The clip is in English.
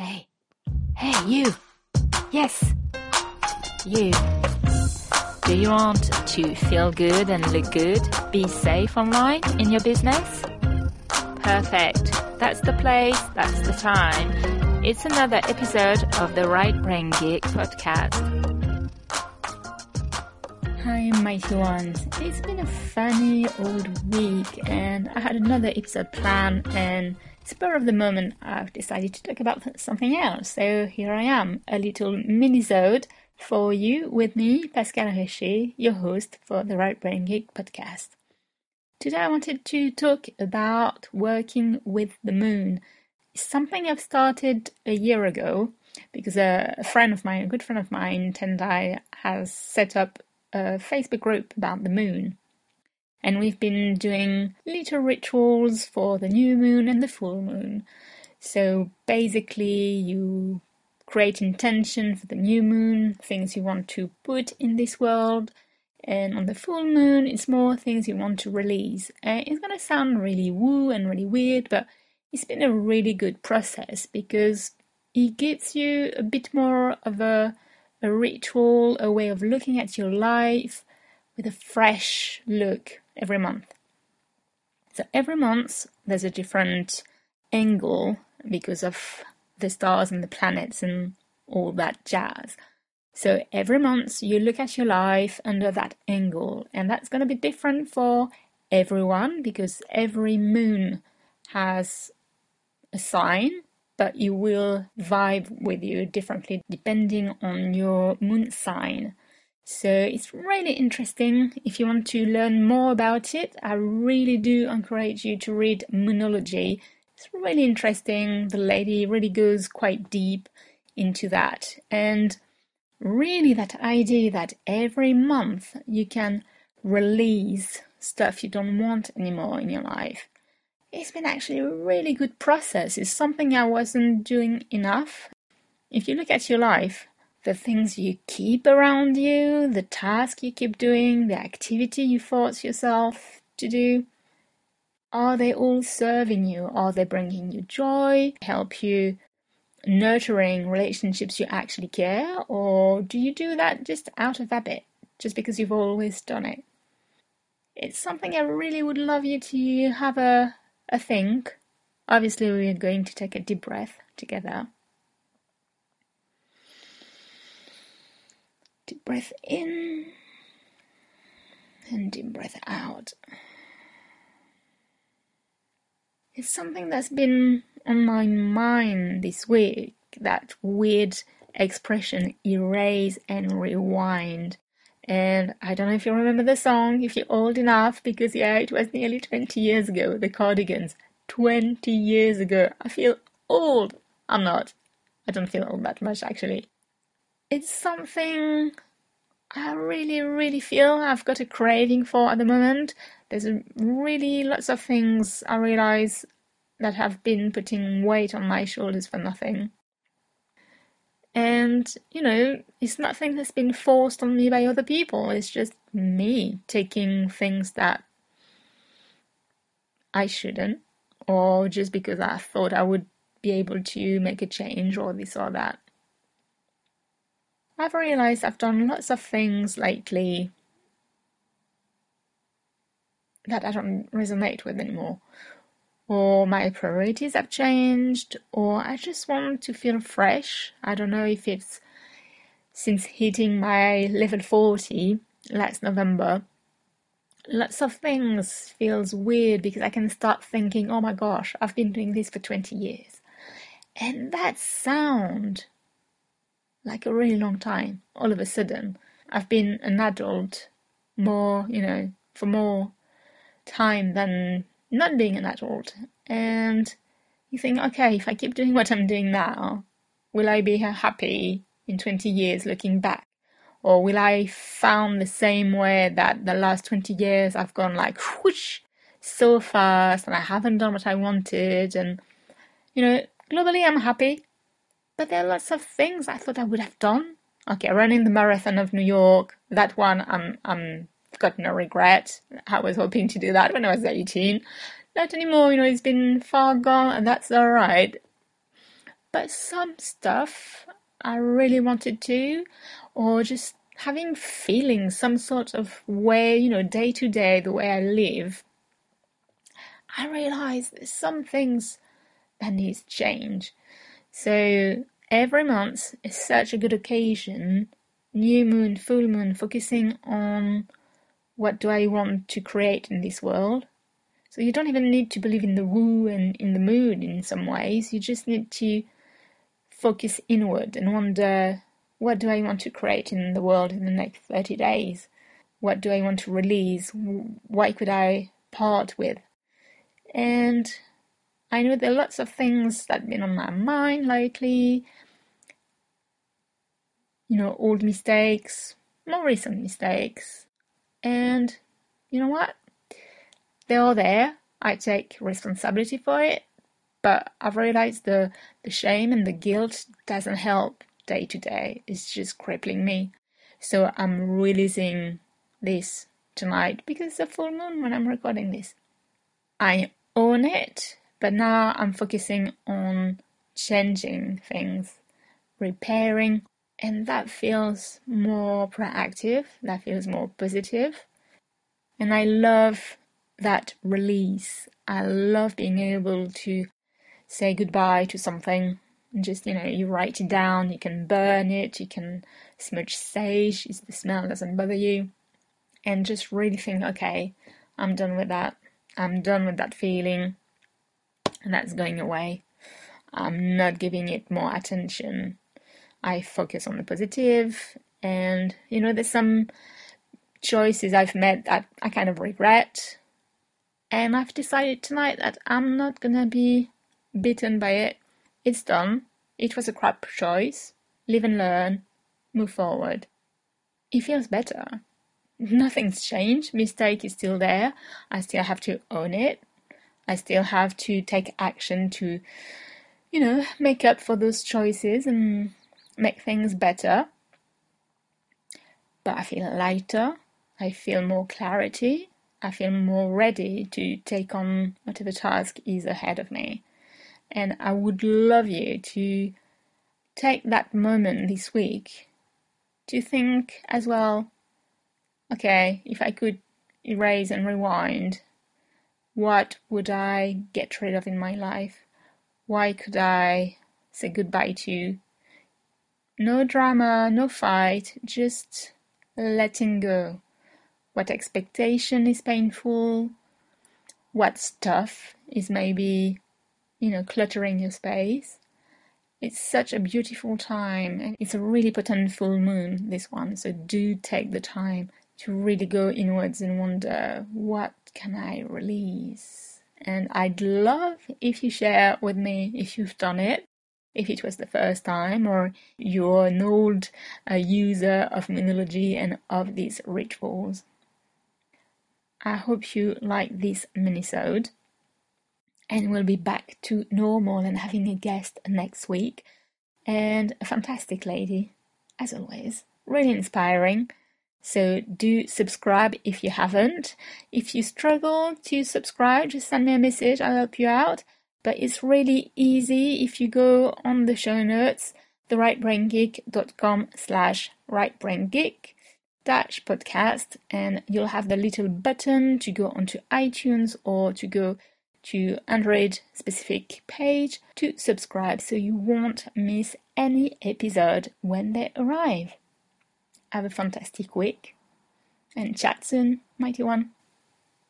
Hey, hey, you. Yes, you. Do you want to feel good and look good? Be safe online in your business? Perfect. That's the place, that's the time. It's another episode of the Right Brain Geek podcast. Hi, mighty ones. It's been a funny old week, and I had another episode planned, and spur of the moment, I've decided to talk about something else. So here I am, a little mini-sode for you with me, Pascale Richer, your host for the Right Brain Geek podcast. Today I wanted to talk about working with the moon. Something I've started a year ago because a friend of mine, a good friend of mine, Tendai, has set up a Facebook group about the moon. And we've been doing little rituals for the new moon and the full moon. So basically, you create intention for the new moon, things you want to put in this world. And on the full moon, it's more things you want to release. Uh, it's gonna sound really woo and really weird, but it's been a really good process because it gives you a bit more of a, a ritual, a way of looking at your life with a fresh look every month. So every month there's a different angle because of the stars and the planets and all that jazz. So every month you look at your life under that angle, and that's going to be different for everyone because every moon has a sign, but you will vibe with you differently depending on your moon sign. So it's really interesting. If you want to learn more about it, I really do encourage you to read Moonology. It's really interesting. The lady really goes quite deep into that. And really, that idea that every month you can release stuff you don't want anymore in your life. It's been actually a really good process. It's something I wasn't doing enough. If you look at your life, the things you keep around you, the task you keep doing, the activity you force yourself to do, are they all serving you? Are they bringing you joy, help you nurturing relationships you actually care, or do you do that just out of habit, just because you've always done it? It's something I really would love you to have a, a think. Obviously, we're going to take a deep breath together. Deep breath in and deep breath out. It's something that's been on my mind this week that weird expression erase and rewind. And I don't know if you remember the song, if you're old enough, because yeah, it was nearly 20 years ago, the Cardigans. 20 years ago. I feel old. I'm not. I don't feel old that much actually it's something I really, really feel I've got a craving for at the moment. There's really lots of things I realize that have been putting weight on my shoulders for nothing. And, you know, it's nothing that's been forced on me by other people. It's just me taking things that I shouldn't, or just because I thought I would be able to make a change or this or that. I've realised I've done lots of things lately that I don't resonate with anymore. Or my priorities have changed, or I just want to feel fresh. I don't know if it's since hitting my level 40 last November. Lots of things feels weird because I can start thinking, oh my gosh, I've been doing this for 20 years. And that sound like a really long time. All of a sudden, I've been an adult more, you know, for more time than not being an adult. And you think, okay, if I keep doing what I'm doing now, will I be happy in 20 years looking back? Or will I found the same way that the last 20 years I've gone like whoosh so fast and I haven't done what I wanted and you know, globally I'm happy. But there are lots of things I thought I would have done. Okay, running the marathon of New York, that one I'm I'm got no regret. I was hoping to do that when I was 18. Not anymore, you know, it's been far gone and that's alright. but some stuff I really wanted to, or just having feelings, some sort of way, you know, day to day, the way I live, I realize there's some things that needs change. So every month is such a good occasion, new moon, full moon, focusing on what do I want to create in this world. So you don't even need to believe in the woo and in the moon in some ways. You just need to focus inward and wonder what do I want to create in the world in the next 30 days? What do I want to release? What could I part with? And I know there are lots of things that have been on my mind lately. You know, old mistakes, more recent mistakes. And you know what? They're all there. I take responsibility for it. But I've realized the, the shame and the guilt doesn't help day to day. It's just crippling me. So I'm releasing this tonight because it's a full moon when I'm recording this. I own it, but now I'm focusing on changing things, repairing, and that feels more proactive, that feels more positive. And I love that release. I love being able to say goodbye to something. Just, you know, you write it down, you can burn it, you can smudge sage the smell doesn't bother you. And just really think, okay, I'm done with that. I'm done with that feeling. And that's going away. I'm not giving it more attention. I focus on the positive, and you know, there's some choices I've made that I kind of regret. And I've decided tonight that I'm not gonna be bitten by it. It's done. It was a crap choice. Live and learn. Move forward. It feels better. Nothing's changed. Mistake is still there. I still have to own it. I still have to take action to, you know, make up for those choices and make things better. But I feel lighter. I feel more clarity. I feel more ready to take on whatever task is ahead of me. And I would love you to take that moment this week to think as well okay, if I could erase and rewind, what would I get rid of in my life? Why could I say goodbye to? No drama, no fight, just letting go. What expectation is painful? What stuff is maybe you know, cluttering your space. It's such a beautiful time and it's a really potent full moon, this one. So do take the time to really go inwards and wonder what can I release? And I'd love if you share with me if you've done it, if it was the first time or you're an old uh, user of Moonology and of these rituals. I hope you like this minisode and we'll be back to normal and having a guest next week. And a fantastic lady, as always, really inspiring. So do subscribe if you haven't. If you struggle to subscribe, just send me a message, I'll help you out. But it's really easy if you go on the show notes, therightbraingeek.com slash rightbraingeek dash podcast and you'll have the little button to go onto iTunes or to go to Android specific page to subscribe so you won't miss any episode when they arrive. Have a fantastic week and chat soon, mighty one.